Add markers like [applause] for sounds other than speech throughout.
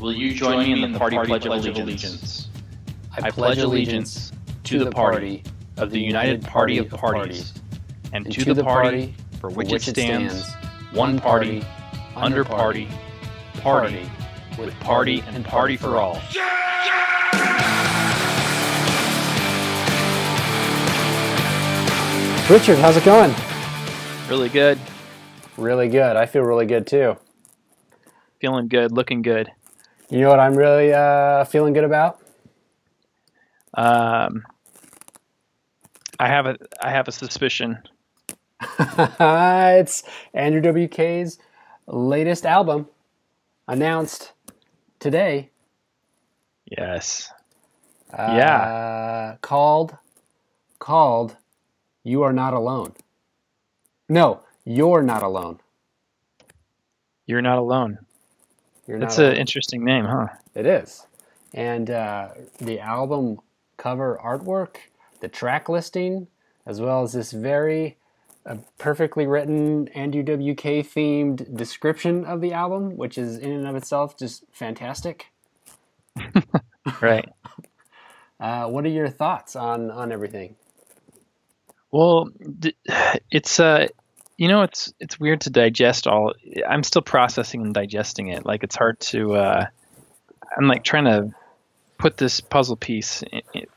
Will you join me in the party pledge of allegiance? I pledge allegiance to the party of the United Party of Parties and to the party for which it stands, one party, under party, party, with party and party for all. Richard, how's it going? Really good. Really good. I feel really good too. Feeling good, looking good. You know what I'm really uh, feeling good about? Um, I have a I have a suspicion. [laughs] it's Andrew WK's latest album announced today. Yes. Uh, Yeah. Called, called, You Are Not Alone. No, You're Not Alone. You're not alone. You're That's an interesting name, huh? It is. And uh, the album cover artwork, the track listing, as well as this very uh, perfectly written Andrew WK themed description of the album, which is in and of itself just fantastic. [laughs] Right. [laughs] Uh, what are your thoughts on, on everything? Well, [sighs] it's uh, you know, it's it's weird to digest all. I'm still processing and digesting it. Like it's hard to. Uh, I'm like trying to put this puzzle piece,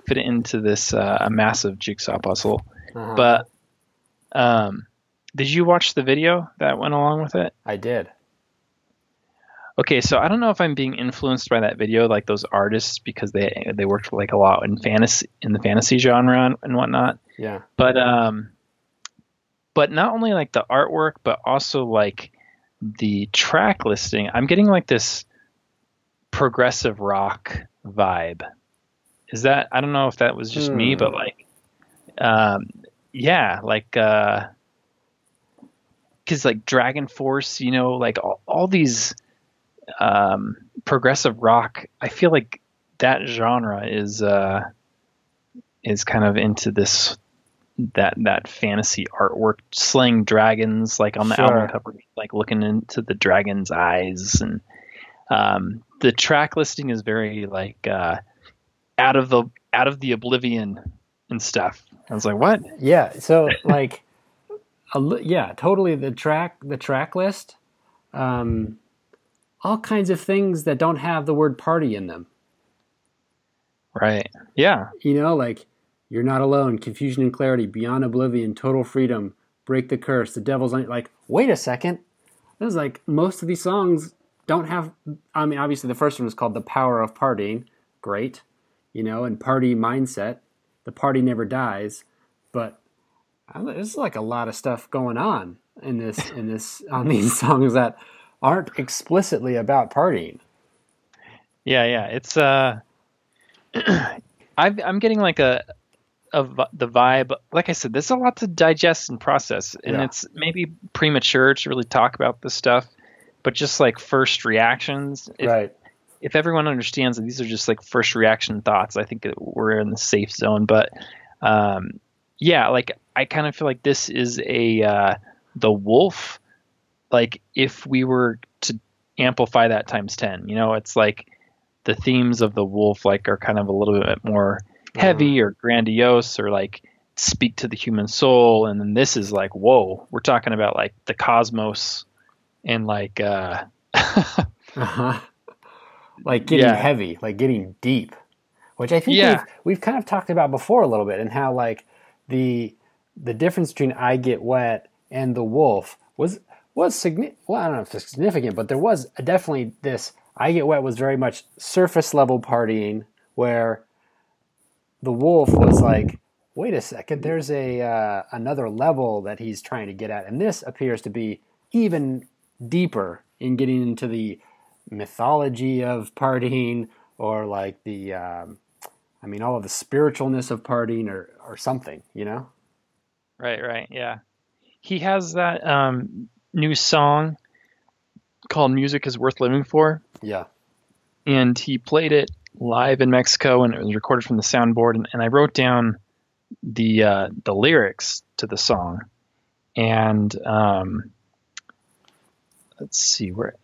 fit it into this uh, a massive jigsaw puzzle. Uh-huh. But um, did you watch the video that went along with it? I did. Okay, so I don't know if I'm being influenced by that video, like those artists, because they they worked like a lot in fantasy in the fantasy genre and, and whatnot. Yeah. but um but not only like the artwork but also like the track listing i'm getting like this progressive rock vibe is that i don't know if that was just me Hmm. but like um yeah like uh because like DragonForce you know like all, all these um progressive rock i feel like that genre is uh is kind of into this that that fantasy artwork slaying dragons like on the Sure. album cover like looking into the dragon's eyes and um, the track listing is very like uh, out of the out of the oblivion and stuff i was like what Yeah. So like, a yeah, totally. The track, the track list, um, all kinds of things that don't have the word party in them. right yeah You know, like you're not alone, confusion and clarity, beyond oblivion, total freedom, break the curse, the devil's. Like, wait a second. This is like most of these songs don't have. I mean, obviously the first one is called "The Power of Partying," great, you know, and party mindset. The party never dies, but there's like a lot of stuff going on in this in this [laughs] on these songs that aren't explicitly about partying. yeah yeah it's uh [clears throat] I've, i'm getting like a of the vibe like i said there's a lot to digest and process and Yeah. it's maybe premature to really talk about this stuff but just like first reactions if, right. if everyone understands that these are just like first reaction thoughts i think we're in the safe zone but um yeah like i kind of feel like this is a uh the wolf like if we were to amplify that times 10 you know it's like the themes of the wolf like are kind of a little bit more heavy or grandiose or like speak to the human soul and then this is like whoa we're talking about like the cosmos and like uh [laughs] Uh-huh. Like getting Yeah. heavy, like getting deep, which I think Yeah. we've we've kind of talked about before a little bit, and how like the the difference between I Get Wet and The Wolf was was significant. Well, I don't know if it's significant, but there was definitely this. I Get Wet was very much surface level partying, where The Wolf was like, wait a second, there's a uh, another level that he's trying to get at, and this appears to be even deeper in getting into the mythology of partying or like the um, I mean all of the spiritualness of partying or or something, you know? Right, right, yeah. He has that um, new song called "Music Is Worth Living For," Yeah. and he played it live in Mexico, and it was recorded from the soundboard. And, and I wrote down the uh, the lyrics to the song, and um, let's see where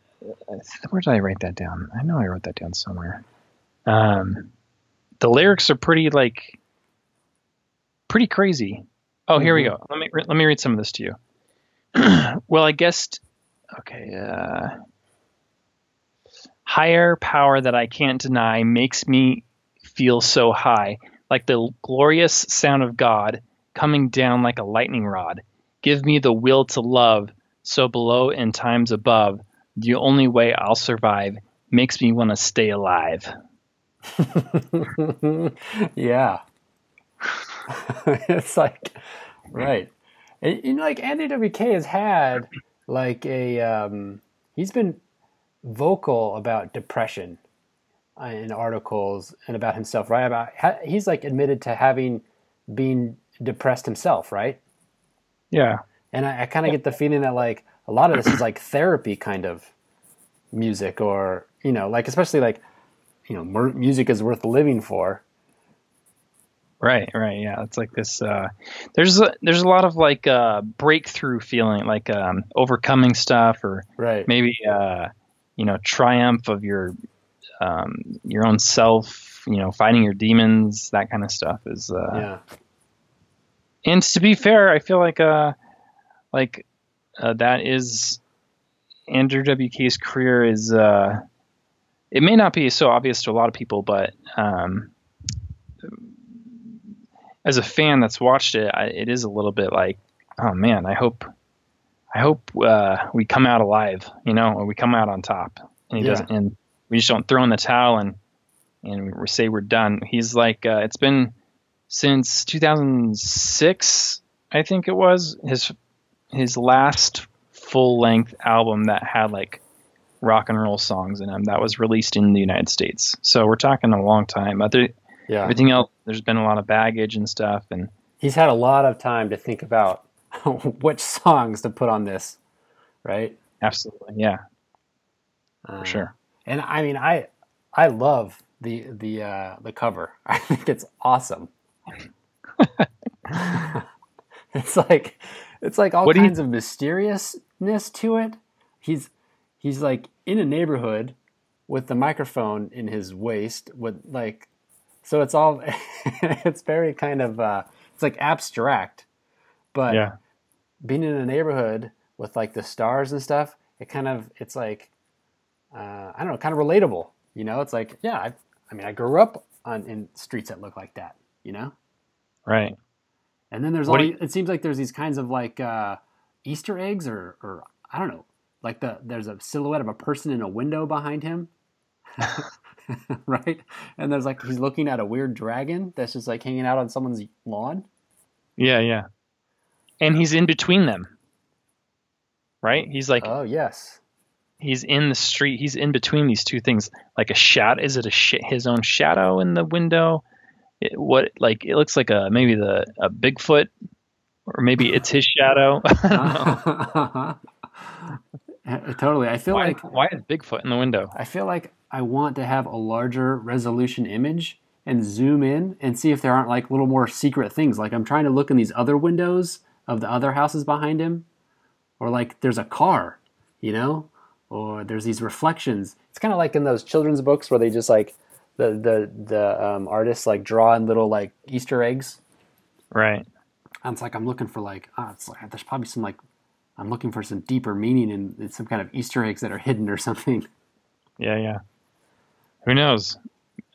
where did I write that down? I know I wrote that down somewhere. Um, the lyrics are pretty like pretty crazy. Oh, here we Mhm. go. Let me let me read some of this to you. [clears throat] well, I guessed. Okay. Uh, higher power that I can't deny makes me feel so high, like the glorious sound of God coming down like a lightning rod. Give me the will to love, so below and times above, the only way I'll survive makes me want to stay alive. [laughs] yeah. [laughs] it's like right. And, you know, like Andy WK has had like a um, he's been vocal about depression uh, in articles and about himself, right? About he's like admitted to having been depressed himself, right? Yeah. And I, I kind of get the feeling that like a lot of this is like therapy kind of music, or you know, like especially like you know, music is worth living for. Right, right, yeah. It's like this. Uh, there's a, there's a lot of like uh, breakthrough feeling, like um, overcoming stuff, or Right. maybe uh, you know triumph of your um, your own self. You know, fighting your demons, that kind of stuff is. Uh, Yeah. And to be fair, I feel like uh, like uh, that is Andrew WK's career is. Uh, it may not be so obvious to a lot of people, but um, as a fan that's watched it, I, it is a little bit like, oh man, I hope, I hope uh, we come out alive, you know, or we come out on top, and he Yeah. doesn't, and we just don't throw in the towel and and we say we're done. He's like, uh, it's been since 2006, I think it was his his last full length album that had like rock and roll songs in them that was released in the United States. So we're talking a long time. Other Yeah. everything else, there's been a lot of baggage and stuff, and He's had a lot of time to think about [laughs] which songs to put on this, right? absolutely, yeah, Uh, for sure. And I mean, I I love the the uh, the cover. [laughs] I think it's awesome. [laughs] it's like it's like all What do you- kinds of mysteriousness to it. He's he's like in a neighborhood with the microphone in his waist with like so it's all it's very kind of uh it's like abstract but Yeah, being in a neighborhood with like the stars and stuff, it kind of it's like uh, I don't know, kind of relatable. You know, it's like yeah, I, I mean, I grew up on in streets that look like that. You know, right. and then there's What all you- it seems like there's these kinds of like uh, Easter eggs or or I don't know, like the there's a silhouette of a person in a window behind him. [laughs] right and there's like he's looking at a weird dragon that's just like hanging out on someone's lawn Yeah, yeah. And he's in between them, right? He's like oh yes he's in the street. He's in between these two things, like a shadow. Is it a sh- his own shadow in the window? It, what like it looks like a maybe the a Bigfoot, or maybe it's his shadow. [laughs] I [laughs] totally i feel why, like why is Bigfoot in the window? I feel like I want to have a larger resolution image and zoom in and see if there aren't like little more secret things. Like I'm trying to look in these other windows of the other houses behind him, or like there's a car, you know, or there's these reflections. It's kind of like in those children's books where they just like the the the um, artists like draw in little like Easter eggs. Right. And it's like I'm looking for like ah, it's like there's probably some like I'm looking for some deeper meaning in, in some kind of Easter eggs that are hidden or something. Yeah, yeah. Who knows?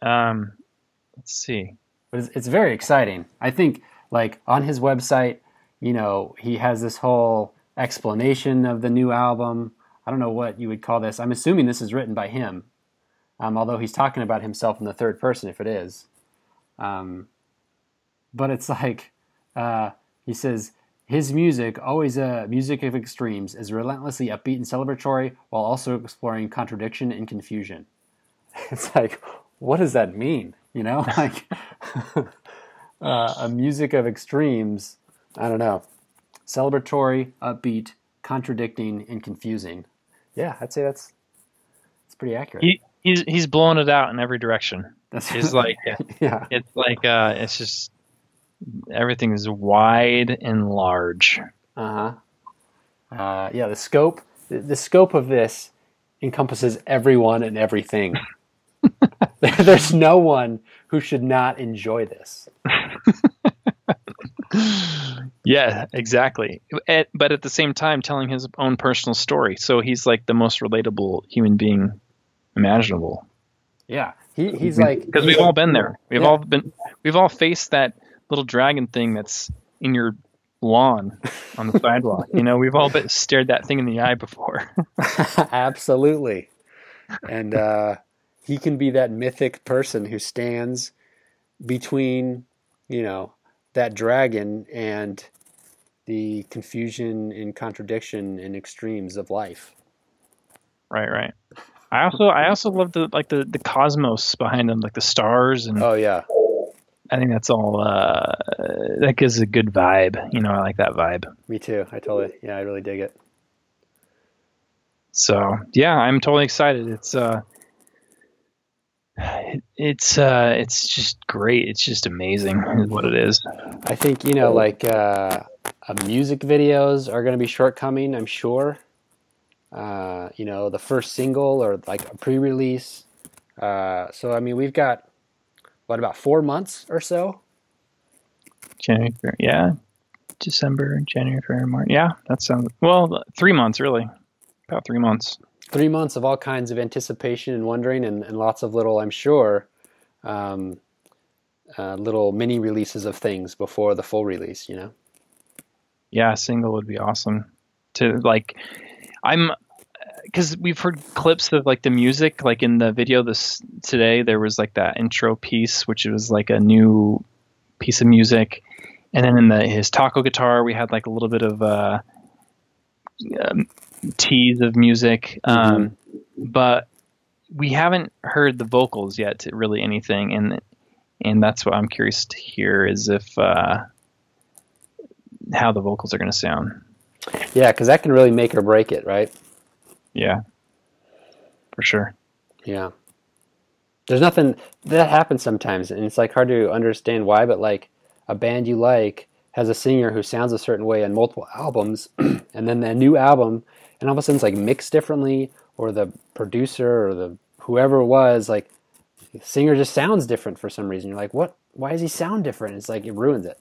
Um, let's see. but it's, it's very exciting. I think like on his website, you know, he has this whole explanation of the new album. I don't know what you would call this. I'm assuming this is written by him, um, although he's talking about himself in the third person if it is. Um, but it's [laughs] like uh, he says his music, always a music of extremes, is relentlessly upbeat and celebratory while also exploring contradiction and confusion. [laughs] It's like, what does that mean? You know, [laughs] like uh, a music of extremes. I don't know. Celebratory, upbeat, contradicting, and confusing. Yeah, I'd say that's it's pretty accurate. He he's he's blowing it out in every direction. That's It's [laughs] like yeah, it's like uh, it's just everything is wide and large. uh huh. Uh, yeah, the scope the, the scope of this encompasses everyone and everything. [laughs] [laughs] There's no one who should not enjoy this. Yeah, exactly. At, but at the same time, telling his own personal story. So he's like the most relatable human being imaginable. Yeah, he, he's like because we've all been there. We've Yeah. all been. We've all faced that little dragon thing that's in your lawn on the [laughs] sidewalk. You know, we've all been, stared that thing in the eye before. [laughs] absolutely, and uh, he can be that mythic person who stands between, you know, that dragon and the confusion and contradiction and extremes of life. right, right. I also, I also love the like the the cosmos behind them, like the stars, and Oh yeah, I think that's all. Uh, that gives a good vibe. You know, I like that vibe. me too. I totally, yeah, I really dig it. So yeah, I'm totally excited. It's uh, it's uh, it's just great. It's just amazing, what it is. I think you know, like uh, uh, music videos are going to be shortcoming. I'm sure. Uh, you know, the first single or like a pre-release. Uh, so I mean, we've got what about four months or so? January, yeah, December, January, February, March. Yeah, that sounds well. Three months, really. About three months. Three months of all kinds of anticipation and wondering, and, and lots of little, I'm sure, um, uh, little mini releases of things before the full release. You know. Yeah, a single would be awesome. To like, I'm because we've heard clips of like the music, like in the video this today. There was like that intro piece, which was like a new piece of music, and then in the his taco guitar, we had like a little bit of uh, um, tease of music, um, but we haven't heard the vocals yet to really anything, and and that's what I'm curious to hear is if uh, how the vocals are going to sound. Yeah, because that can really make or break it, right? Yeah, for sure. Yeah. There's nothing that happens sometimes, and it's like hard to understand why. But like a band you like has a singer who sounds a certain way on multiple albums, [clears throat] and then the new album, and all of a sudden it's like mixed differently, or the producer or the whoever it was like the singer just sounds different for some reason. You're like, what? Why does he sound different? It's like it ruins it.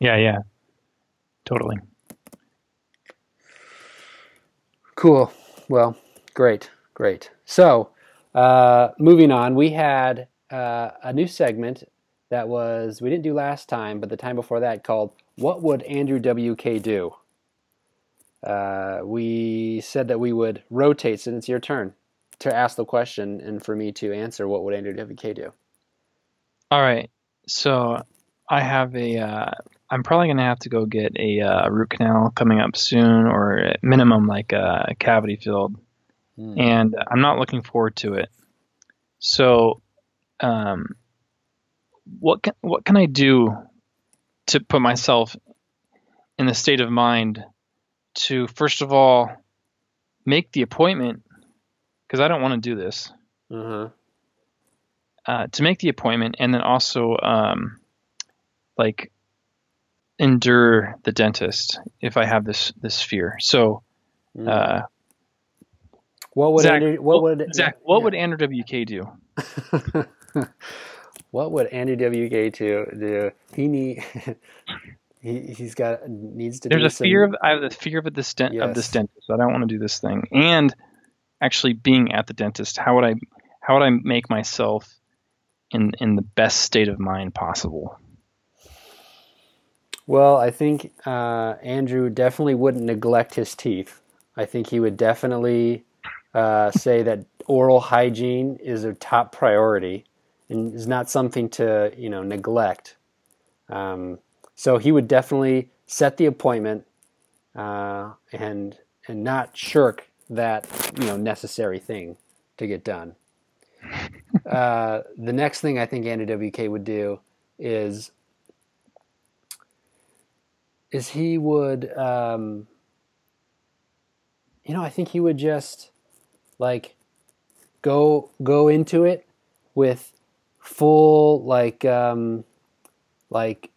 Yeah, yeah, totally. Cool. Well, great, great. So, uh, moving on, we had uh, a new segment that was we didn't do last time, but the time before that called "What Would Andrew WK Do?" Uh, we said that we would rotate, so it's your turn to ask the question, and for me to answer. What would Andrew WK do? All right, so I have a. Uh, I'm probably gonna have to go get a uh, root canal coming up soon, or at minimum like a cavity filled, Hmm. and I'm not looking forward to it. So, um, what can what can I do to put myself in the state of mind to first of all make the appointment because I don't want to do this. Uh-huh. uh, to make the appointment and then also um, like endure the dentist if I have this this fear. So Mm. uh, what would Zach, Andrew? What would Zach, what yeah. would Andrew WK do? [laughs] what would Andy WK to do? He need [laughs] he he's got needs to. There's do a some- fear of I have the fear of this dent of this Yes. dentist. I don't want to do this thing. And actually being at the dentist, how would I how would I make myself in in the best state of mind possible? Well, I think uh, Andrew definitely wouldn't neglect his teeth. I think he would definitely uh, say that oral hygiene is a top priority and is not something to you know neglect. Um, so he would definitely set the appointment uh, and and not shirk that you know necessary thing to get done. [laughs] uh, the next thing I think Andy WK would do is is he would um, you know i think he would just like go go into it with full like um like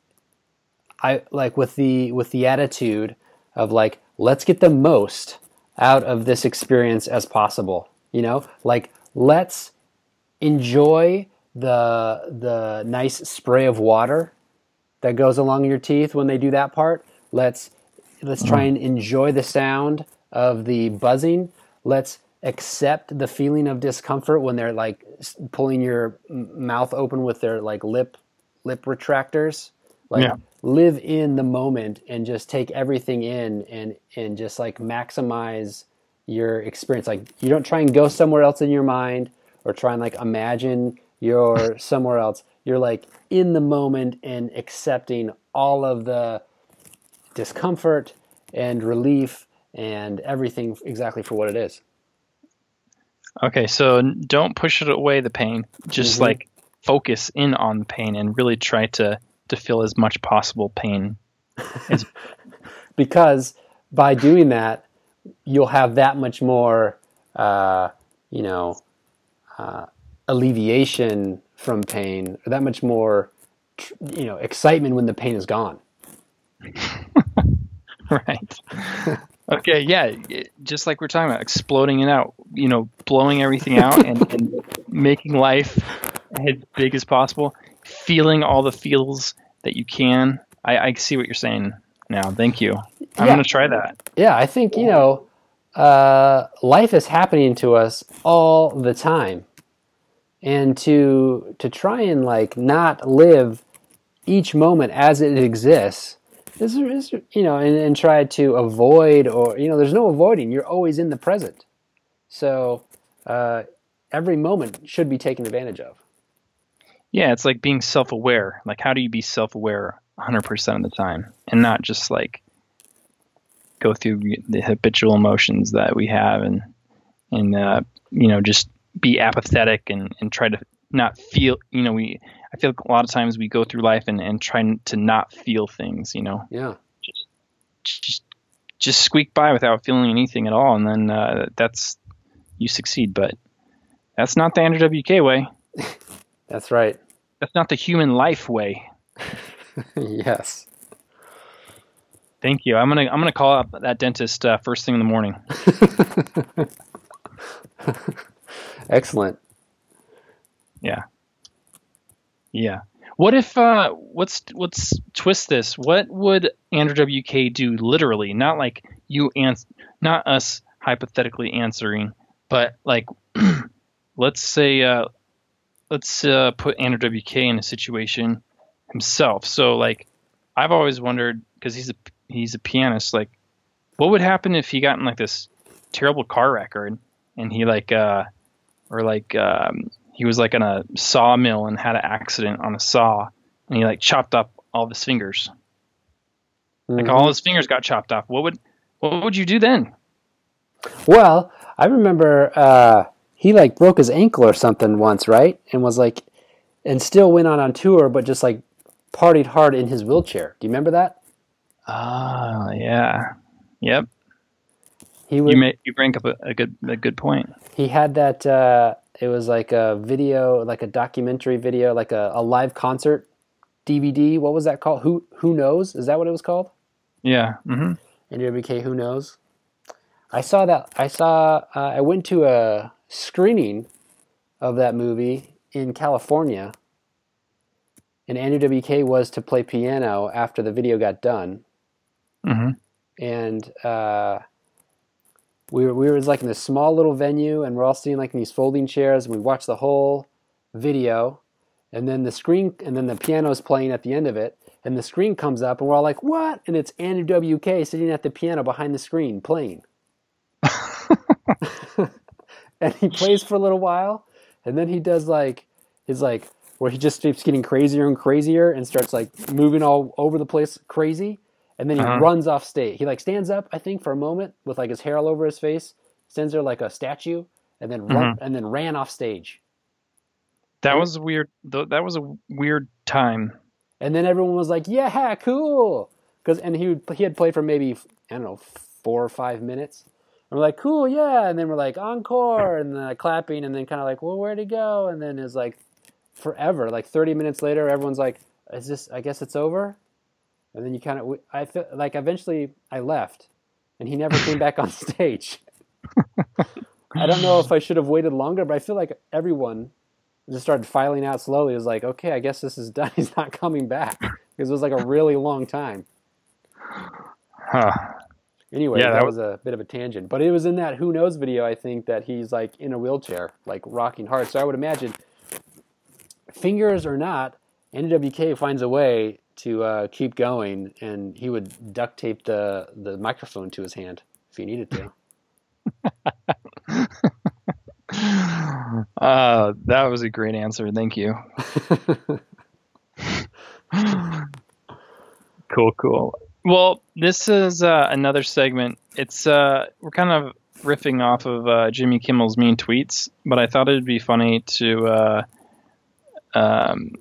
i like with the with the attitude of like let's get the most out of this experience as possible You know, like let's enjoy the the nice spray of water that goes along your teeth when they do that part. Let's let's try uh-huh. and enjoy the sound of the buzzing. Let's accept the feeling of discomfort when they're like pulling your mouth open with their like lip lip retractors. Like Yeah. live in the moment and just take everything in and and just like maximize your experience. Like you don't try and go somewhere else in your mind or try and like imagine you're [laughs] somewhere else. You're like in the moment and accepting all of the discomfort and relief and everything exactly for what it is. Okay, so don't push it away the pain. Just Mhm. like focus in on the pain and really try to to feel as much possible pain. [laughs] because by doing that, you'll have that much more, uh, you know, uh, alleviation from pain, or that much more, you know, excitement when the pain is gone. [laughs] right. okay, yeah, just like we're talking about, exploding it out, you know, blowing everything out and, and making life as big as possible, feeling all the feels that you can. I, I see what you're saying now. Thank you. I'm Yeah. gonna try that. Yeah, I think you know, uh, life is happening to us all the time, and to to try and like not live each moment as it exists is, is you know, and, and try to avoid or you know, there's no avoiding. You're always in the present, so uh, every moment should be taken advantage of. Yeah, it's like being self-aware. Like, how do you be self-aware 100% of the time, and not just like go through the habitual emotions that we have, and and uh, you know just be apathetic and and try to not feel. You know, we I feel like a lot of times we go through life and and try to not feel things. You know, Yeah, just just just squeak by without feeling anything at all, and then uh, that's you succeed. But that's not the Andrew WK way. [laughs] that's right. That's not the human life way. [laughs] yes. Thank you. I'm gonna I'm gonna call up that dentist uh, first thing in the morning. [laughs] Excellent. Yeah. Yeah. What if uh let's let's twist this. What would Andrew WK do literally? Not like you ans not us hypothetically answering, but like [clears throat] let's say uh let's uh put Andrew WK in a situation himself. So like I've always wondered because he's a he's a pianist like what would happen if he got in like this terrible car wreck or and he like uh or like um he was like in a sawmill and had an accident on a saw and he like chopped up all of his fingers like Mhm. all his fingers got chopped off what would what would you do then Well, I remember uh, he like broke his ankle or something once, right? And was like, and still went on on tour, but just like partied hard in his wheelchair. Do you remember that? ah yeah yep He would. you may you bring up a, a good a good point he had that. Uh, it was like a video, like a documentary video, like a, a live concert DVD. What was that called? Who Who knows? Is that what it was called? yeah Mm-hmm. NWK Who Knows. I saw that. I saw. Uh, I went to a screening of that movie in California, and Andrew WK was to play piano after the video got done, hmm and uh, we were we were like in this small little venue, and we're all sitting like in these folding chairs, and we watched the whole video, and then the screen, and then the piano's playing at the end of it. And the screen comes up, and we're all like, "What?" And it's Andrew WK sitting at the piano behind the screen playing. And he plays for a little while, and then he does like his like where he just keeps getting crazier and crazier and starts like moving all over the place crazy, and then he Uh-huh. runs off stage. He like stands up, I think, for a moment with like his hair all over his face, stands there like a statue, and then run, and then ran off stage. that was weird th- that was a weird time And then everyone was like, "Yeah, cool," because and he would, he had played for maybe I don't know four or five minutes. And we're like, "Cool, yeah," and then we're like, "Encore," and then like, clapping, and then kind of like, "Well, where'd he go?" And then it's like forever, like thirty minutes later, everyone's like, "Is this? I guess it's over." And then you kind of, I feel like eventually I left, and he never came back on [laughs] stage. I don't know if I should have waited longer, but I feel like everyone just started filing out slowly. It was like, okay, I guess this is [laughs] done. He's not coming back because it was like a really long time. Huh. Anyway, Yeah, that, that was a bit of a tangent, but it was in that Who Knows video. I think that he's like in a wheelchair, like rocking hard. So I would imagine, fingers or not, NWK finds a way to uh, keep going, and he would duct tape the the microphone to his hand if he needed to. [laughs] [laughs] Uh, that was a great answer. Thank you. [laughs] cool, cool. Well, this is uh, another segment. It's uh, we're kind of riffing off of uh, Jimmy Kimmel's mean tweets, but I thought it'd be funny to uh, um,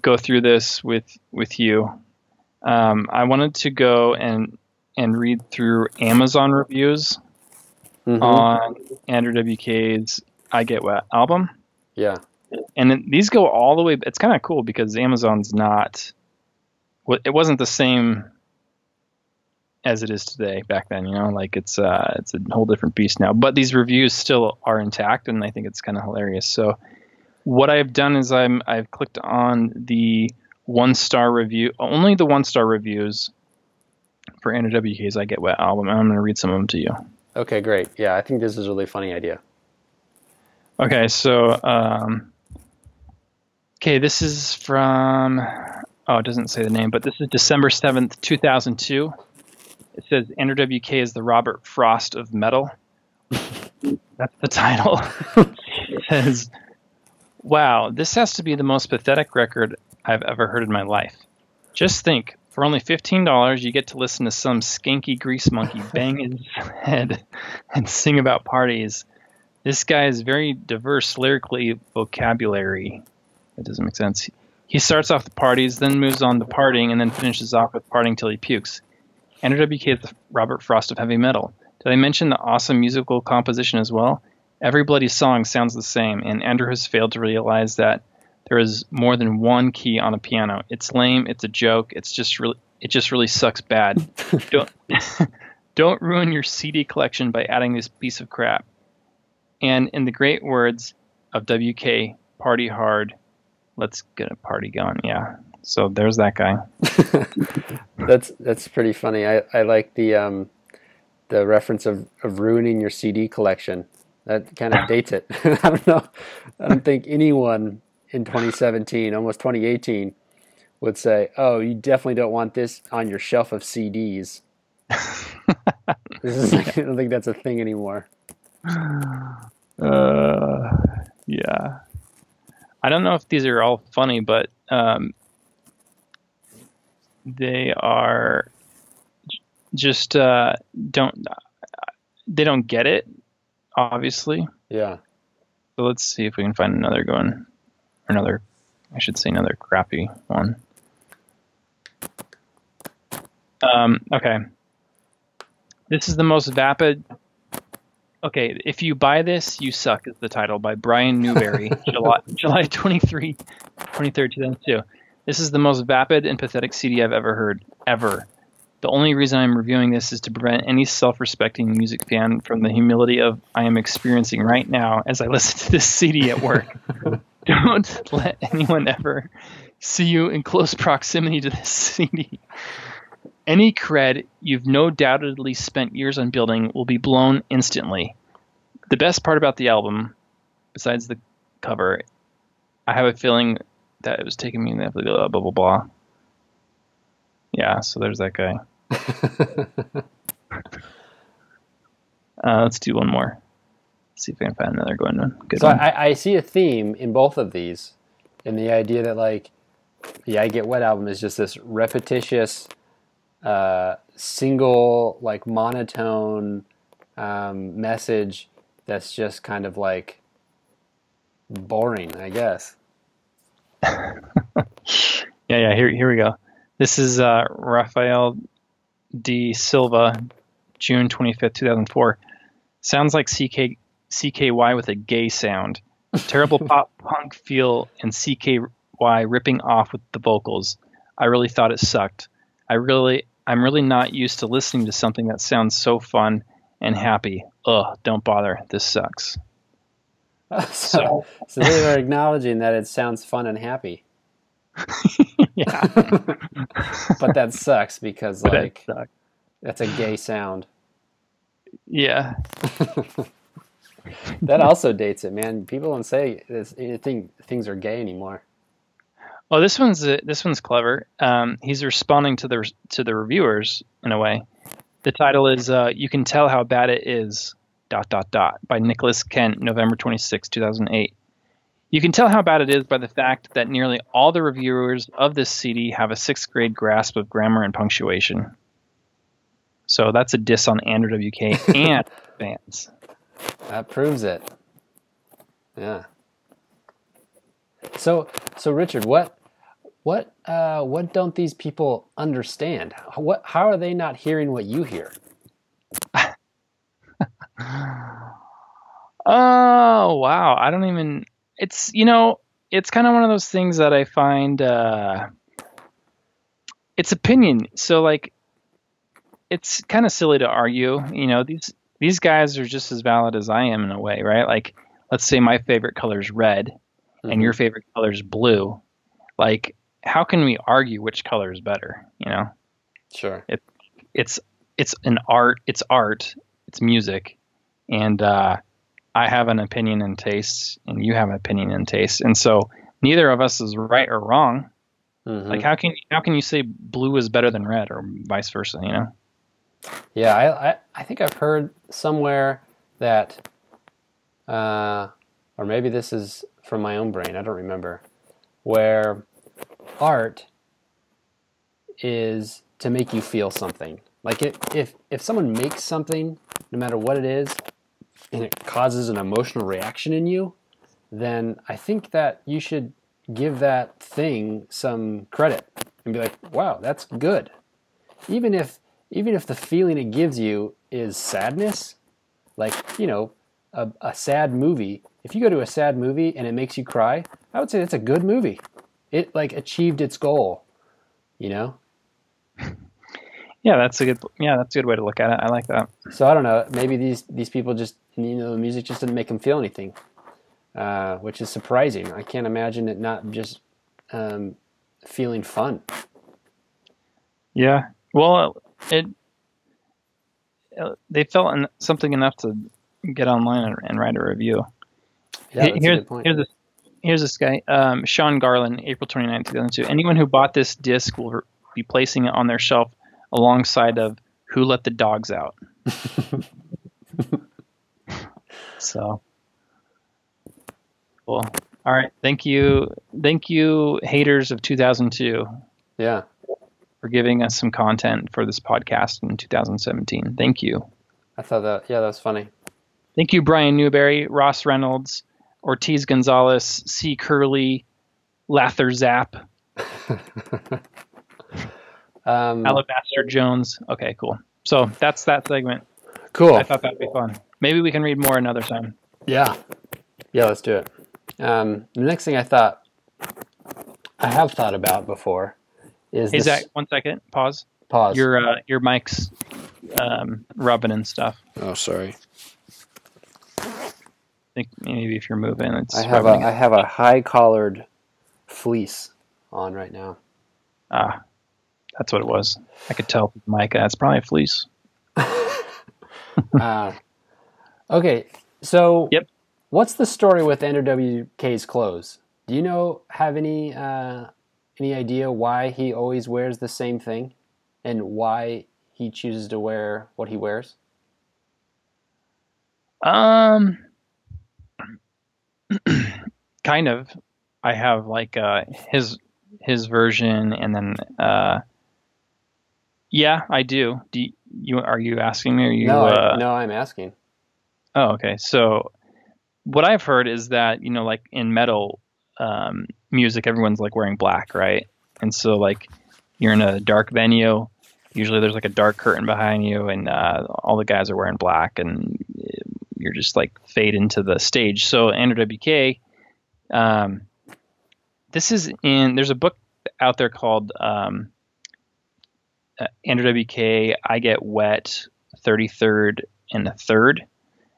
go through this with with you. Um, I wanted to go and and read through Amazon reviews Mhm. on Andrew WK's "I Get Wet" album yeah, and then these go all the way. It's kind of cool because Amazon's not. It wasn't the same as it is today back then. You know, like it's uh, it's a whole different beast now. But these reviews still are intact, and I think it's kind of hilarious. So, what I've done is I'm I've clicked on the one star review, only the one star reviews for Andrew WK's "I Get Wet" album. and I'm going to read some of them to you. Okay, great. Yeah, I think this is a really funny idea. Okay, so um, okay, this is from oh, it doesn't say the name, but this is December seventh, two thousand two. It says Andrew WK is the Robert Frost of metal. That's the title. it says, "Wow, this has to be the most pathetic record I've ever heard in my life. Just think." For only fifteen dollars, you get to listen to some skanky grease monkey [laughs] bang his head and sing about parties. This guy is very diverse lyrically vocabulary. That doesn't make sense. He starts off the parties, then moves on to partying, and then finishes off with partying till he pukes. Andrew WK is the Robert Frost of heavy metal. Did I mention the awesome musical composition as well? Every bloody song sounds the same, and Andrew has failed to realize that there is more than one key on a piano. It's lame. It's a joke. It's just really. It just really sucks bad. [laughs] don't [laughs] don't ruin your CD collection by adding this piece of crap. And in the great words of WK, party hard. Let's get a party going. Yeah. So there's that guy. [laughs] That's that's pretty funny. I, I like the um, the reference of, of ruining your CD collection. That kind of dates it. [laughs] I don't know. I don't think anyone in 2017, almost 2018, would say, "Oh, you definitely don't want this on your shelf of CDs." [laughs] this is like, I don't think that's a thing anymore. Uh, yeah. I don't know if these are all funny, but um, they are just uh, don't they don't get it obviously. Yeah. So let's see if we can find another one, or another. I should say another crappy one. Um, okay. This is the most vapid. Okay, if you buy this, you suck is the title by Brian Newberry, [laughs] July July 23, 23rd, 2002. This is the most vapid and pathetic CD I've ever heard, ever. The only reason I'm reviewing this is to prevent any self-respecting music fan from the humility of I am experiencing right now as I [laughs] listen to this CD at work. [laughs] Don't let anyone ever see you in close proximity to this [laughs] CD. Any cred you've no doubtedly spent years on building will be blown instantly. The best part about the album, besides the cover, I have a feeling that it was taking me blah blah blah blah blah. Yeah, so there's that guy. [laughs] Uh, let's do one more. see if I can find another good one. Good So one. I, I see a theme in both of these, in the idea that like the I Get Wet album is just this repetitious, uh, single like monotone um, message that's just kind of like boring, I guess. [laughs] Yeah, yeah. Here, here we go. This is uh, Rafael D. Silva, June twenty fifth, two thousand four. Sounds like CK CKY with a gay sound. [laughs] Terrible pop punk feel and CKY ripping off with the vocals. I really thought it sucked. I really, I'm really not used to listening to something that sounds so fun and happy. ugh, don't bother. This sucks. [laughs] so, so they were acknowledging that it sounds fun and happy. [laughs] yeah. [laughs] but that sucks because But that like sucks. that's a gay sound. Yeah. That also dates it, man. People don't say this, anything things are gay anymore. Oh, this one's uh, this one's clever. Um, he's responding to the to the reviewers in a way. The title is uh, "You Can Tell How Bad It Is." Dot dot dot by Nicholas Kent, November twenty six, two thousand eight. You can tell how bad it is by the fact that nearly all the reviewers of this CD have a sixth grade grasp of grammar and punctuation. So that's a diss on Andrew WK [laughs] and fans. That proves it. Yeah. So so Richard, what what uh, what don't these people understand? What how are they not hearing what you hear? [sighs] Oh wow! I don't even. It's you know, it's kind of one of those things that I find. Uh, it's opinion, so like, it's kind of silly to argue. You know, these these guys are just as valid as I am in a way, right? Like, let's say my favorite color is red, and your favorite color is blue. Like, how can we argue which color is better? You know, Sure. it's it's it's an art. It's art. It's music, and uh, I have an opinion and taste, and you have an opinion and taste, and so neither of us is right or wrong. Mhm. Like, how can how can you say blue is better than red, or vice versa? You know? Yeah, I, I, I think I've heard somewhere that, uh, or maybe this is from my own brain, I don't remember, where art is to make you feel something. Like it, if if someone makes something, no matter what it is, and it causes an emotional reaction in you, then I think that you should give that thing some credit and be like, "Wow, that's good." Even if even if the feeling it gives you is sadness, like you know, a, a sad movie. If you go to a sad movie and it makes you cry, I would say that's a good movie. It like achieved its goal. You know. Yeah, that's a good yeah, that's a good way to look at it. I like that. So I don't know. Maybe these these people just you know the music just didn't make them feel anything, uh, which is surprising. I can't imagine it not just um, feeling fun. Yeah. Well, it uh, they felt something enough to get online and, and write a review. Yeah, Here- that's a here's, here's this here's this guy, um, Sean Garland, April 29, 2002. Anyone who bought this disc will be placing it on their shelf alongside of Who Let the Dogs Out. [laughs] so cool. All right, thank you, thank you, haters of 2002, Yeah, for giving us some content for this podcast in 2017. Thank you. I thought that. Yeah, that was funny. Thank you, Brian Newberry, Ross Reynolds, Ortiz Gonzalez, C. Curley, Lather Zap, [laughs] Um, Alabaster Jones. Okay, cool. So that's that segment. cool. I thought that'd be fun. Maybe we can read more another time. Yeah. Yeah, let's do it. Um, the next thing I thought I have thought about before is Hey this Zach, one second. Pause. pause. Your uh, your mic's um, rubbing and stuff. oh, sorry. I think maybe if you're moving, it's I have a rubbing. I have a high collared fleece on right now. ah, that's what it was. I could tell the. That's probably a fleece. [laughs] uh, okay, so Yep. what's the story with Andrew WK's clothes? Do you know have any uh, any idea why he always wears the same thing, and why he chooses to wear what he wears? Um, [clears throat] kind of. I have like uh, his his version, and then uh, yeah, I do. Do you, you are you asking me? Or you? no, uh, I, no, I'm asking. Oh, okay. So what I've heard is that you know, like in metal um, music, everyone's like wearing black, right? And so like you're in a dark venue. Usually there's like a dark curtain behind you, and uh, all the guys are wearing black, and you're just like fade into the stage. So Andrew WK, um, this is in. There's a book out there called um, uh, Andrew WK. I get wet, thirty third and the third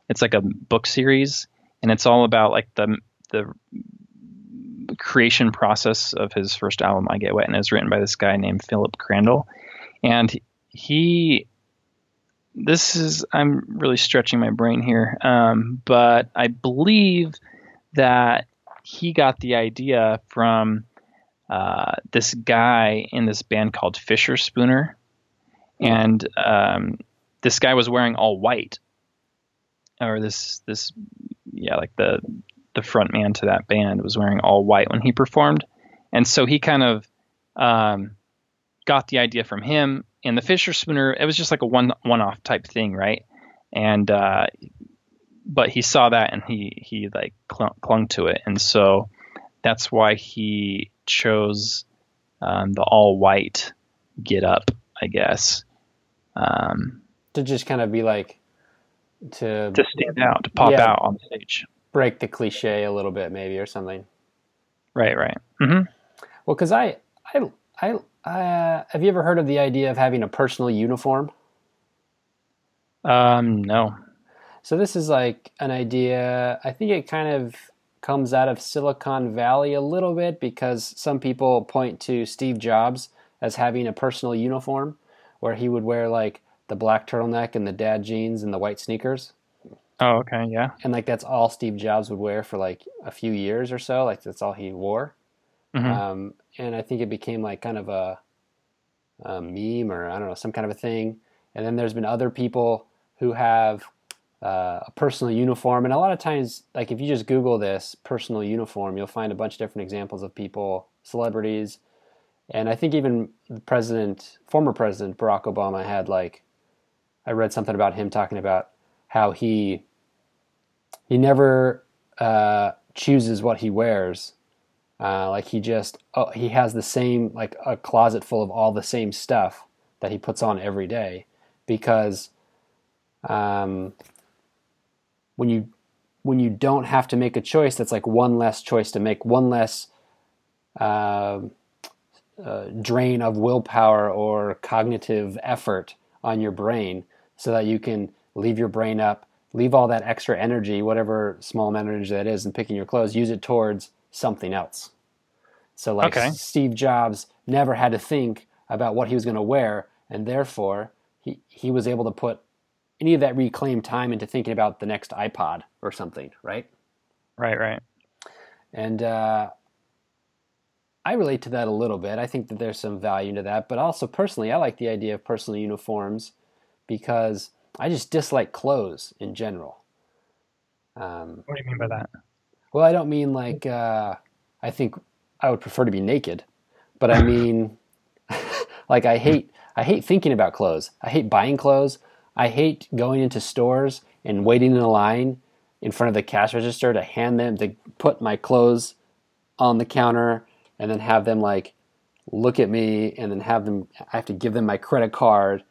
It's like a book series, and it's all about like the the creation process of his first album, I Get Wet, and it's written by this guy named Phillip Crandall, and he. This is I'm really stretching my brain here, um, but I believe that he got the idea from uh, this guy in this band called Fischerspooner, and um, this guy was wearing all white, or this this yeah like the the front man to that band was wearing all white when he performed, and so he kind of um, got the idea from him. And the Fischerspooner, it was just like a one one off type thing, right? And uh, but he saw that and he he like clung, clung to it, and so that's why he chose um, the all white get up, I guess. Um, to just kind of be like to to stand out, to pop yeah, out on stage, break the cliche a little bit, maybe or something. Right, right. Mm-hmm. Well, because I, I, I, uh, have you ever heard of the idea of having a personal uniform? Um, no. So this is like an idea. I think it kind of comes out of Silicon Valley a little bit because some people point to Steve Jobs as having a personal uniform where he would wear like the black turtleneck and the dad jeans and the white sneakers. Oh, okay, yeah. And like that's all Steve Jobs would wear for like a few years or so. Like that's all he wore. Mm-hmm. Um, and I think it became like kind of a, a meme or I don't know some kind of a thing. And then there's been other people who have uh, a personal uniform. And a lot of times, like if you just Google this personal uniform, you'll find a bunch of different examples of people, celebrities, and I think even the president, former president Barack Obama, had like, I read something about him talking about how he he never uh, chooses what he wears. Uh, like he just oh, he has the same like a closet full of all the same stuff that he puts on every day because um, when you when you don't have to make a choice, that's like one less choice to make, one less uh, uh, drain of willpower or cognitive effort on your brain, so that you can leave your brain up, leave all that extra energy, whatever small amount of energy that is, in picking your clothes, use it towards something else. So, like okay. Steve Jobs never had to think about what he was going to wear, and therefore he, he was able to put any of that reclaimed time into thinking about the next iPod or something, right? Right, right. And uh, I relate to that a little bit. I think that there's some value to that, but also personally, I like the idea of personal uniforms because I just dislike clothes in general. Um, what do you mean by that? Well, I don't mean like uh, I think I would prefer to be naked, but I mean [laughs] like I hate I hate thinking about clothes. I hate buying clothes. I hate going into stores and waiting in a line in front of the cash register to hand them to put my clothes on the counter and then have them like look at me and then have them I have to give them my credit card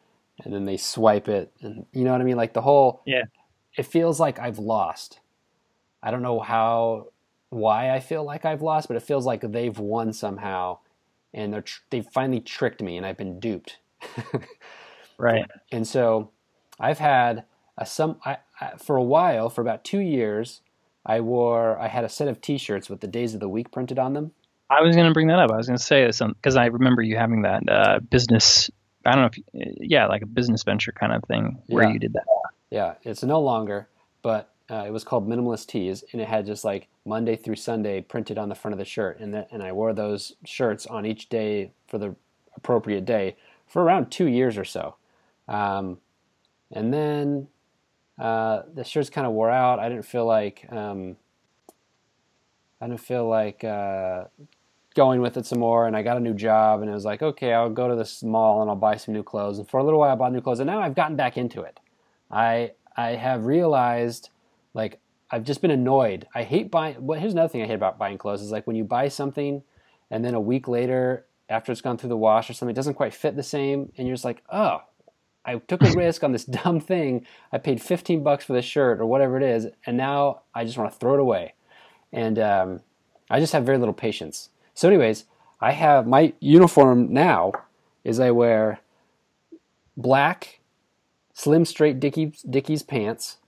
and then they swipe it and you know what I mean? Like the whole yeah. it feels like I've lost. I don't know how why I feel like I've lost but it feels like they've won somehow and they're tr- they've finally tricked me and I've been duped. [laughs] Right. And so I've had a some I, I, for a while for about two years. I wore I had a set of T-shirts with the days of the week printed on them. I was going to bring that up. I was going to say this because I remember you having that uh, business. I don't know if yeah, like a business venture kind of thing where yeah. you did that. Yeah, it's no longer, but uh, it was called Minimalist Tees, and it had just like Monday through Sunday printed on the front of the shirt, and that, and I wore those shirts on each day for the appropriate day for around two years or so. Um, and then uh, the shirts kind of wore out. I didn't feel like um, I didn't feel like uh, going with it some more. And I got a new job, and it was like, okay, I'll go to this mall and I'll buy some new clothes. And for a little while, I bought new clothes, and now I've gotten back into it. I I have realized like I've just been annoyed. I hate buying. Well, here's another thing I hate about buying clothes is like when you buy something, and then a week later, after it's gone through the wash or something, it doesn't quite fit the same, and you're just like, oh, I took a risk on this [laughs] dumb thing. I paid 15 bucks for this shirt or whatever it is, and now I just want to throw it away. And um, I just have very little patience. So, anyways, I have my uniform now is I wear black, slim, straight Dickies, Dickies pants,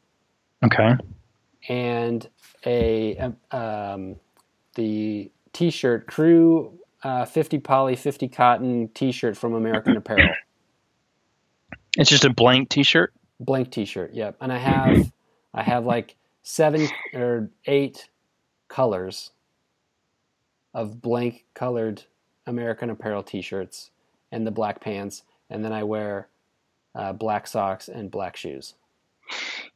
Okay. and a um, um, the T-shirt crew uh, 50 poly 50 cotton T-shirt from American Apparel. It's just a blank T-shirt. blank t-shirt yep. And i have [clears throat] i have like seven or eight colors of blank colored american apparel t-shirts and the black pants. And then i wear uh, black socks and black shoes.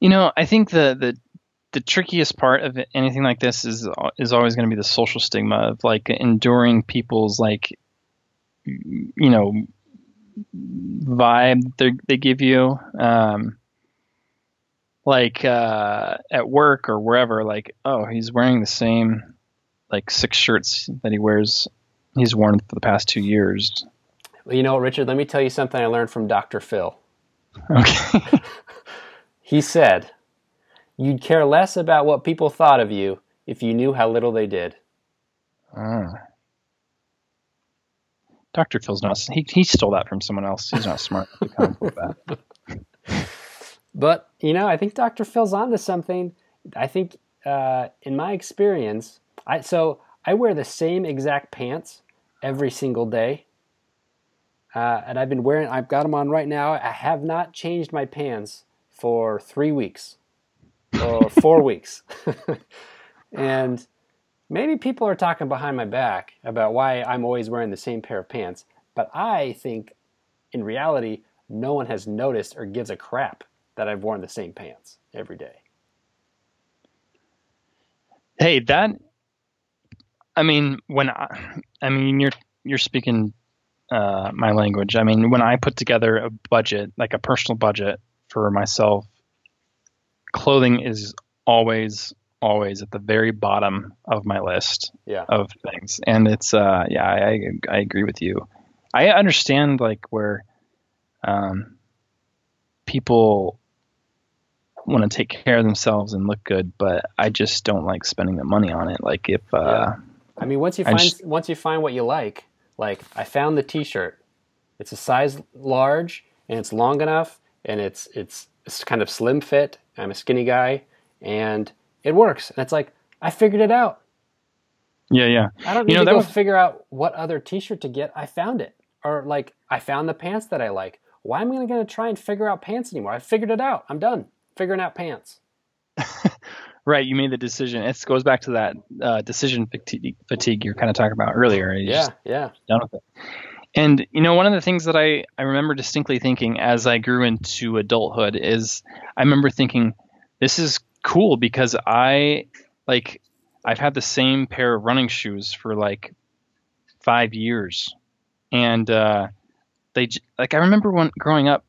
You know, I think the the the trickiest part of anything like this is is always going to be the social stigma of like enduring people's like you know vibe they they give you um like uh at work or wherever like oh he's wearing the same like six shirts that he wears he's worn for the past 2 years. Well, you know richard let me tell you something i learned from dr phil. Okay. [laughs] He said you'd care less about what people thought of you if you knew how little they did. Oh. Dr. Phil's not. He, he stole that from someone else. He's not smart. to come with that. [laughs] But you know, I think Dr. Phil's onto something. I think, uh, in my experience, I so I wear the same exact pants every single day, uh, and I've been wearing. I've got them on right now. I have not changed my pants for three weeks or four [laughs] weeks, [laughs] and maybe people are talking behind my back about why I'm always wearing the same pair of pants. But I think, in reality, no one has noticed or gives a crap that I've worn the same pants every day. Hey, that. I mean, when I, I mean, you're you're speaking uh, my language. I mean, when I put together a budget, like a personal budget for myself, clothing is always always at the very bottom of my list Yeah. of things and it's uh yeah I, I agree with you i understand like where um people want to take care of themselves and look good but i just don't like spending the money on it like if uh I mean, once you I find just- once you find what you like, like I found the T-shirt. It's a size large and it's long enough and it's it's it's kind of slim fit. I'm a skinny guy and it works. And it's like I figured it out. yeah yeah I don't You need know, to go was- figure out what other T-shirt to get. I found it, or like I found the pants that I like. Why am I going to try and figure out pants anymore? I figured it out. I'm done figuring out pants. [laughs] right you made the decision it goes back to that uh decision fatigue, fatigue you're kind of talking about earlier You Yeah, yeah. done with it. And you know, one of the things that I I remember distinctly thinking as I grew into adulthood is I remember thinking this is cool because I like I've had the same pair of running shoes for like 5 years. And uh they like I remember when growing up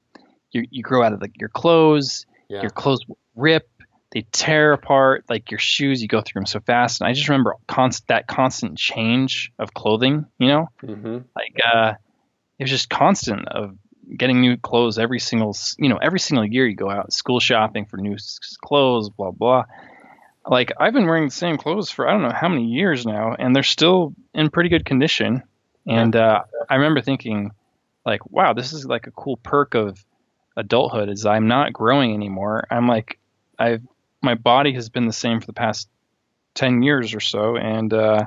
you you grow out of like your clothes, Yeah. your clothes rip, they tear apart like your shoes you go through them so fast and I just remember const- that constant change of clothing, you know? hmm like uh it was just constant of getting new clothes every single you know every single year you go out school shopping for new clothes blah blah. Like i've been wearing the same clothes for i don't know how many years now and they're still in pretty good condition. And uh i remember thinking like wow this is like a cool perk of adulthood is i'm not growing anymore. I'm like i've my body has been the same for the past 10 years or so and uh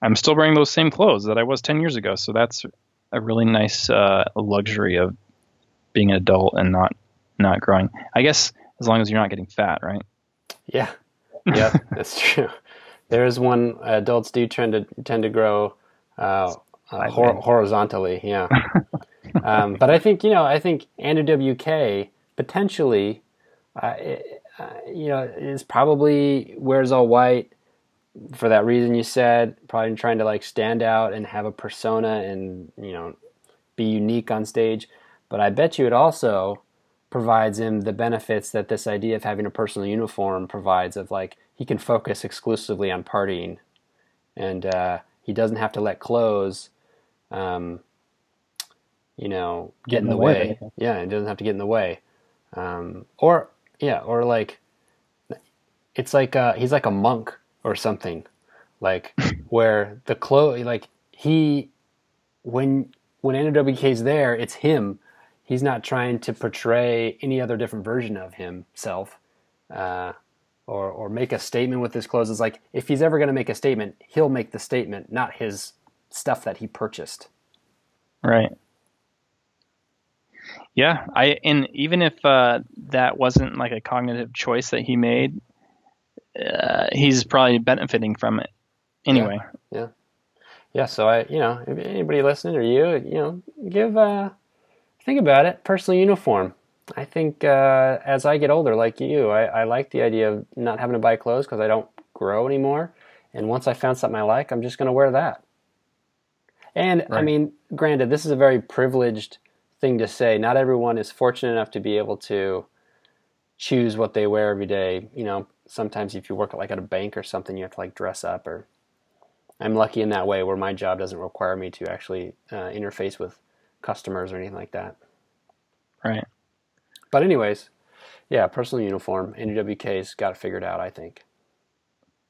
I'm still wearing those same clothes that I was 10 years ago. So that's a really nice uh, luxury of being an adult and not not growing. I guess as long as you're not getting fat, right? Yeah, [laughs] yeah, that's true. There is one adults do tend to tend to grow uh, uh, hor- horizontally. Yeah, [laughs] um, but I think you know I think Andrew WK potentially, uh, it- uh, you know, is probably wears all white for that reason you said. Probably trying to like stand out and have a persona and you know be unique on stage. But I bet you it also provides him the benefits that this idea of having a personal uniform provides of like he can focus exclusively on partying and uh, he doesn't have to let clothes um, you know get, in the way, yeah it doesn't have to get in the way um, or yeah or like it's like uh, he's like a monk or something like [laughs] where the clothes like he when when Andrew WK's there it's him he's not trying to portray any other different version of himself. Uh, or or make a statement with his clothes. It's like if he's ever going to make a statement, he'll make the statement, not his stuff that he purchased. Right. Yeah, I and even if uh, that wasn't like a cognitive choice that he made, uh, he's probably benefiting from it anyway. Yeah. yeah. yeah. So I, you know, if anybody listening or you, you know, give uh, think about it. Personal uniform. I think uh, as I get older, like you, I, I like the idea of not having to buy clothes because I don't grow anymore. And once I found something I like, I'm just going to wear that. And right. I mean, granted, this is a very privileged thing to say. Not everyone is fortunate enough to be able to choose what they wear every day. You know, sometimes if you work like at a bank or something, you have to like dress up. Or I'm lucky in that way where my job doesn't require me to actually uh, interface with customers or anything like that. Right. But anyways, yeah, personal uniform. Andrew WK's got it figured out. I think.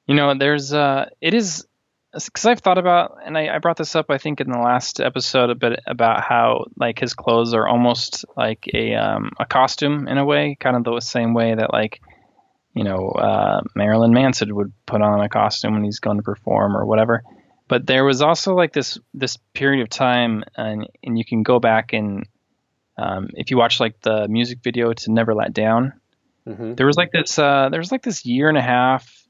You know, there's uh, it is because I've thought about, and I, I, brought this up, I think, in the last episode a bit about how like his clothes are almost like a um, a costume in a way, kind of the same way that like you know uh, Marilyn Manson would put on a costume when he's going to perform or whatever. But there was also like this this period of time, and and you can go back and um, if you watch like the music video to Never Let Down, mm-hmm. there was like this uh, there was like this year and a half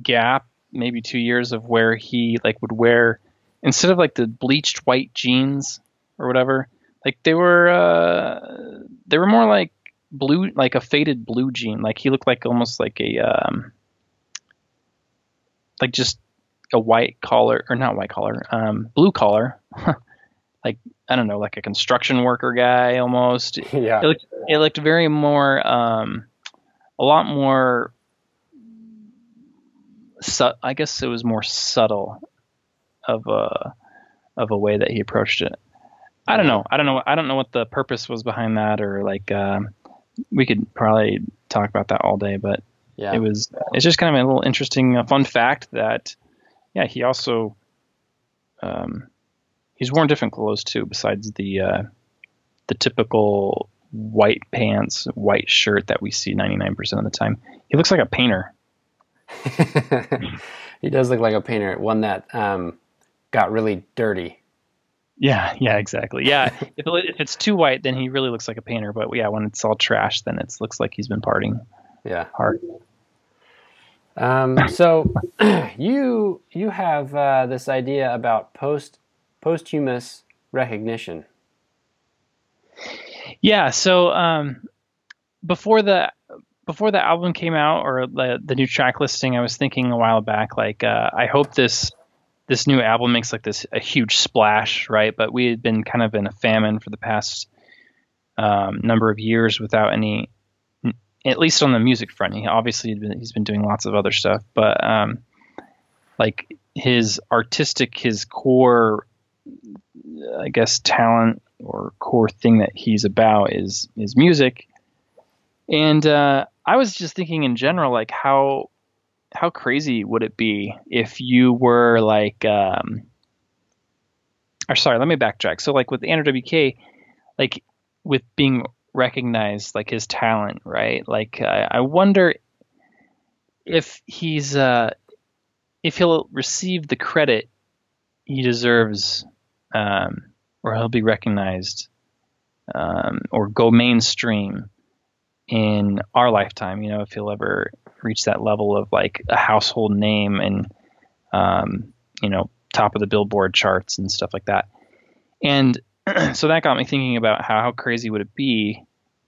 gap maybe two years of where he like would wear instead of like the bleached white jeans or whatever, like they were uh, they were more like blue, like a faded blue jean. Like he looked like almost like a um, like just a white collar or not white collar, um, blue collar. [laughs] like I don't know, like a construction worker guy almost. [laughs] Yeah. It looked, it looked very more, um, a lot more su- I guess it was more subtle of a of a way that he approached it. I don't know. I don't know. I don't know what the purpose was behind that, or like um, we could probably talk about that all day. But yeah. it was. It's just kind of a little interesting, uh, fun fact that yeah, he also um, he's worn different clothes too, besides the uh, the typical white pants, white shirt that we see 99% of the time. He looks like a painter. [laughs] he does look like a painter, one that um, got really dirty. Yeah, yeah, exactly. Yeah, [laughs] if, it, if it's too white, then he really looks like a painter. But yeah, when it's all trash, then it looks like he's been partying. Yeah, hard. Um, so [clears throat] you you have uh, this idea about post posthumous recognition. Yeah. So um, before the before the album came out or the the new track listing, I was thinking a while back, like uh, I hope this this new album makes like this a huge splash, right? But we had been kind of in a famine for the past um, number of years without any, at least on the music front. He obviously been, he's been doing lots of other stuff, but um, like his artistic, his core, I guess, talent or core thing that he's about is is music. And uh, I was just thinking in general, like how how crazy would it be if you were like, um, or sorry, let me backtrack. So like with Andrew WK, like with being recognized, like his talent, right? Like I, I wonder if he's uh, if he'll receive the credit he deserves, um, or he'll be recognized, um, or go mainstream in our lifetime. You know, if he'll ever reach that level of like a household name and um, you know top of the Billboard charts and stuff like that. And [clears throat] so that got me thinking about how, how crazy would it be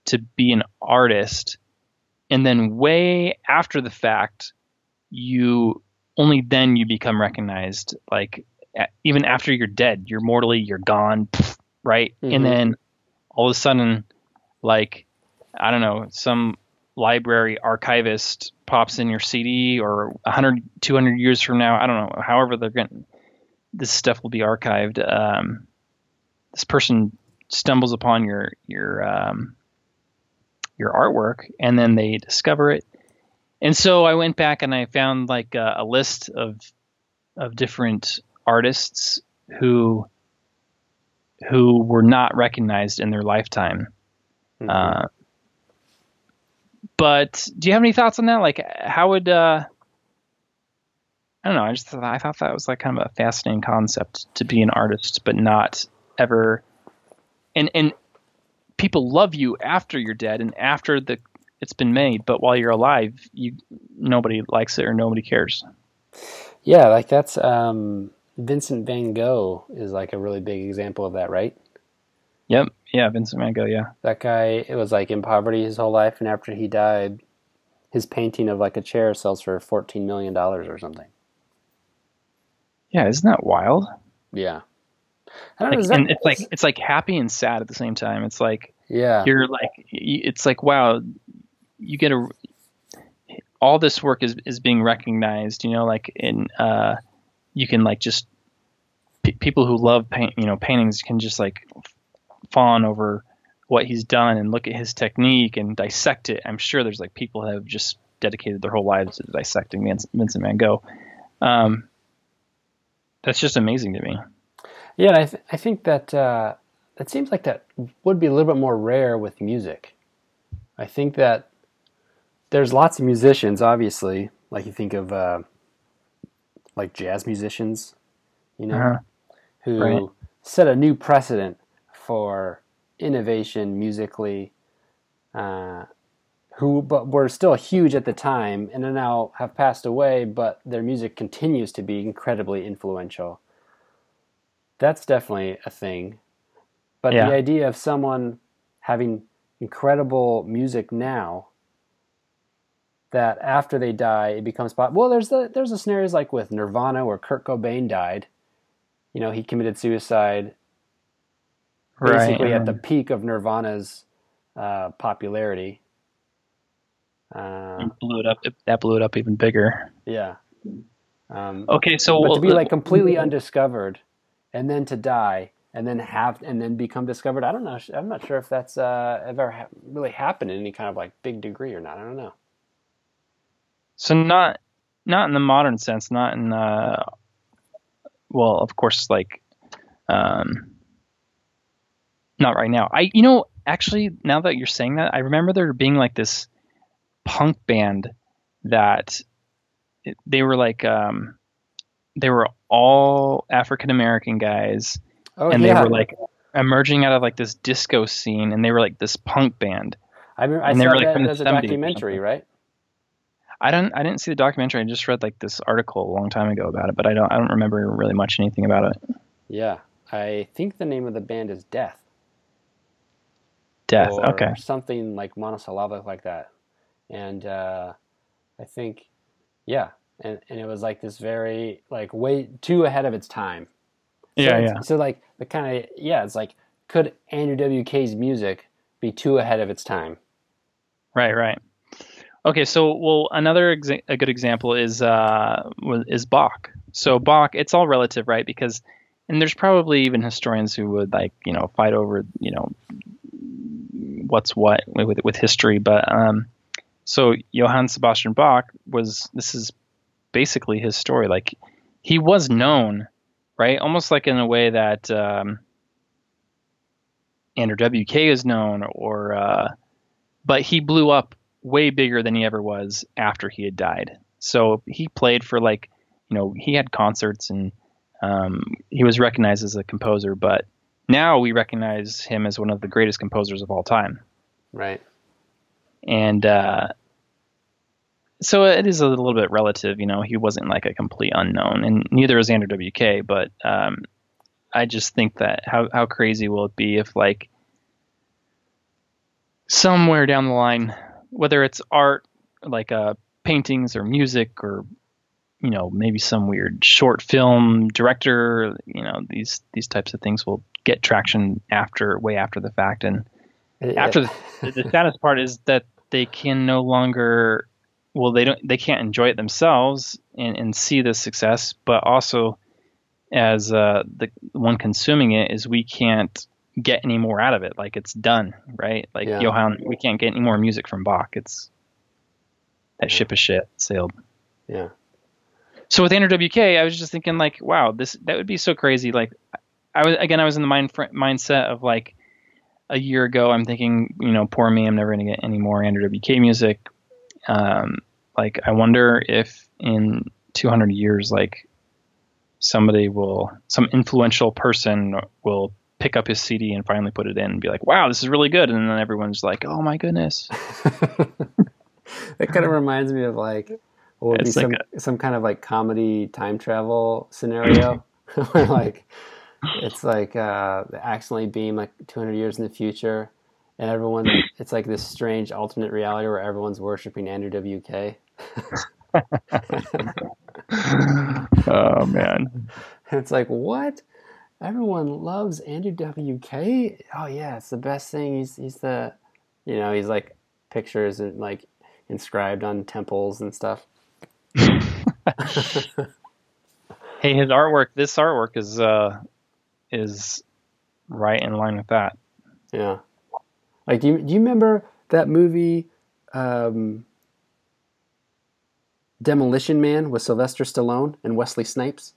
to be an artist and then way after the fact you only then you become recognized like even after you're dead you're mortally you're gone right mm-hmm. and then all of a sudden like I don't know, some library archivist pops in your CD or 100, 200 years from now, I don't know, however they're going this stuff will be archived. Um, this person stumbles upon your, your, um, your artwork and then they discover it. And so I went back and I found like a, a list of, of different artists who, who were not recognized in their lifetime. Mm-hmm. Uh, but do you have any thoughts on that? Like, how would uh, I don't know. I just thought, I thought that was like kind of a fascinating concept to be an artist, but not ever. And and people love you after you're dead and after the it's been made, but while you're alive, you nobody likes it or nobody cares. Yeah, like that's um, Vincent Van Gogh is like a really big example of that, right? Yep. Yeah, Vincent Van Gogh. Yeah. That guy, it was like in poverty his whole life, and after he died, his painting of like a chair sells for fourteen million dollars or something. Yeah, isn't that wild? Yeah. I don't like, know, that, and it's like it's like happy and sad at the same time. It's like yeah, you're like it's like wow, you get a all this work is is being recognized. You know, like in uh, you can like just people who love paint, you know, paintings can just like fawn over what he's done and look at his technique and dissect it. I'm sure there's like people have just dedicated their whole lives to dissecting Vincent Van Gogh. Um, that's just amazing to me. Yeah, I, th- I think that uh, that seems like that would be a little bit more rare with music. I think that there's lots of musicians, obviously, like you think of uh, like jazz musicians, you know, uh-huh. who right. set a new precedent for innovation musically. Uh, who but were still huge at the time and now have passed away, but their music continues to be incredibly influential. That's definitely a thing. But yeah. the idea of someone having incredible music now that after they die it becomes pop. Well, there's the there's the scenarios like with Nirvana where Kurt Cobain died. You know, he committed suicide basically right. at the peak of Nirvana's uh, popularity uh, blew it up. That blew it up even bigger. Yeah. Um, okay, so but to be like completely undiscovered, and then to die, and then have, and then become discovered. I don't know. I'm not sure if that's uh, ever ha- really happened in any kind of like big degree or not. I don't know. So not, not in the modern sense. Not in. Uh, well, of course, like, um, not right now. I, you know, actually, now that you're saying that, I remember there being like this punk band that they were like um, they were all African American guys, oh, and yeah. they were like emerging out of like this disco scene, and they were like this punk band. I remember I and saw were, like, that as a documentary, right? I don't I didn't see the documentary. I just read like this article a long time ago about it, but I don't I don't remember really much anything about it. Yeah, I think the name of the band is Death. Death. okay. Something like monosyllabic like that and uh, I think, yeah, and and it was like this very like way too ahead of its time. So yeah, yeah. So like the kind of yeah, it's like could Andrew WK's music be too ahead of its time? Right, right. Okay, so well, another exa- a good example is uh, is Bach. So Bach, it's all relative, right? Because and there's probably even historians who would like you know fight over you know what's what with with history, but um, so Johann Sebastian Bach was this is basically his story. Like he was known, right? Almost like in a way that um, Andrew WK is known, or uh, but he blew up way bigger than he ever was after he had died. So he played for like you know he had concerts and um, he was recognized as a composer, but now we recognize him as one of the greatest composers of all time. Right and uh, so it is a little bit relative. You know, he wasn't like a complete unknown, and neither is Andrew WK. But um, I just think that how how crazy will it be if like somewhere down the line, whether it's art like uh, paintings or music or you know maybe some weird short film director, you know these these types of things will get traction after way after the fact. And after the, the saddest part is that they can no longer well they don't they can't enjoy it themselves and, and see the success but also as uh, the one consuming it is we can't get any more out of it. Like it's done right? Like yeah. johann we can't get any more music from bach. It's that ship is shit sailed. Yeah. So with andrew wk i was just thinking like wow this that would be so crazy. Like i was again i was in the mind mindset of like a year ago, I'm thinking, you know, poor me, I'm never going to get any more Andrew WK music. Um, like, I wonder if in 200 years, like, somebody will, some influential person will pick up his CD and finally put it in and be like, wow, this is really good. And then everyone's like, oh my goodness. [laughs] it kind of reminds me of like, what would It's be like some, some kind of like comedy time travel scenario [laughs] [laughs] where like it's like uh, accidentally being like 200 years in the future and everyone it's like this strange alternate reality where everyone's worshiping Andrew WK. [laughs] oh man. it's like what? Everyone loves Andrew WK. Oh yeah, it's the best thing. He's he's the, you know, he's like pictures and like inscribed on temples and stuff. [laughs] [laughs] Hey, his artwork, this artwork is, uh, is right in line with that. Yeah. Like, do you, do you remember that movie, um, Demolition Man with Sylvester Stallone and Wesley Snipes?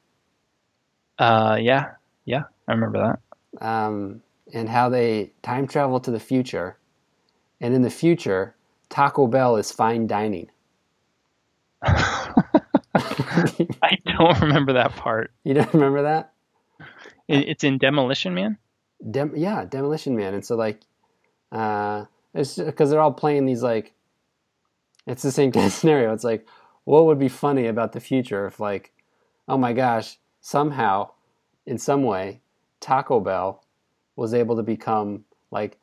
Uh, yeah, yeah, I remember that. Um, and how they time travel to the future. And in the future, Taco Bell is fine dining. [laughs] I don't remember that part. [laughs] You don't remember that? It, it's in Demolition Man. Dem- yeah, Demolition Man. And so like, uh, it's because they're all playing these like, it's the same [laughs] kind of scenario. It's like, what would be funny about the future if like, oh my gosh, somehow, in some way, Taco Bell was able to become like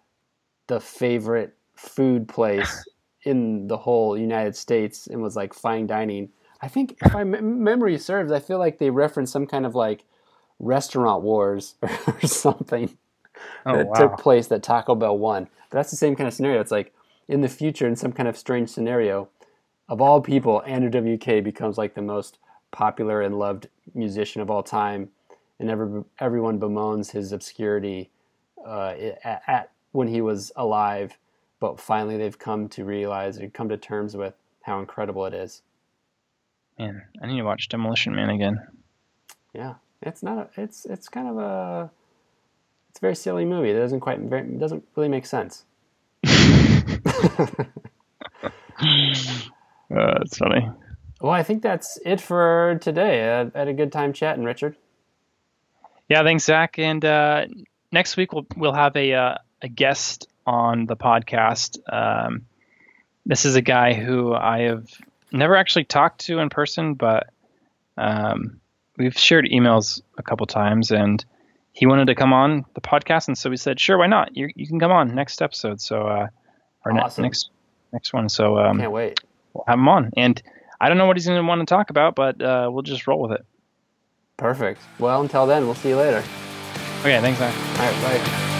the favorite food place [laughs] in the whole United States and was like fine dining. I think if my m- memory serves, I feel like they referenced some kind of like restaurant wars [laughs] or something Oh that wow. took place that Taco Bell won. But that's the same kind of scenario. It's like in the future, in some kind of strange scenario, of all people, Andrew WK becomes like the most popular and loved musician of all time, and every, everyone bemoans his obscurity uh, at, at when he was alive. But finally, they've come to realize and come to terms with how incredible it is. Man, I need to watch Demolition Man again. Yeah, it's not. A, it's it's kind of a. It's a very silly movie. It doesn't quite. Very, it doesn't really make sense. [laughs] [laughs] Uh, it's funny. Well, I think that's it for today. I had a good time chatting, Richard. Yeah, thanks, Zach. And uh, next week we'll we'll have a uh, a guest on the podcast. Um, this is a guy who I have never actually talked to in person, but um, we've shared emails a couple times, and he wanted to come on the podcast, and so we said, sure, why not? You you can come on next episode. So uh, or ne- next next one. So um, Can't wait. we'll have him on, and I don't know what he's going to want to talk about, but uh, we'll just roll with it. Perfect. Well, until then, we'll see you later. Okay, thanks, Zach. All right, bye.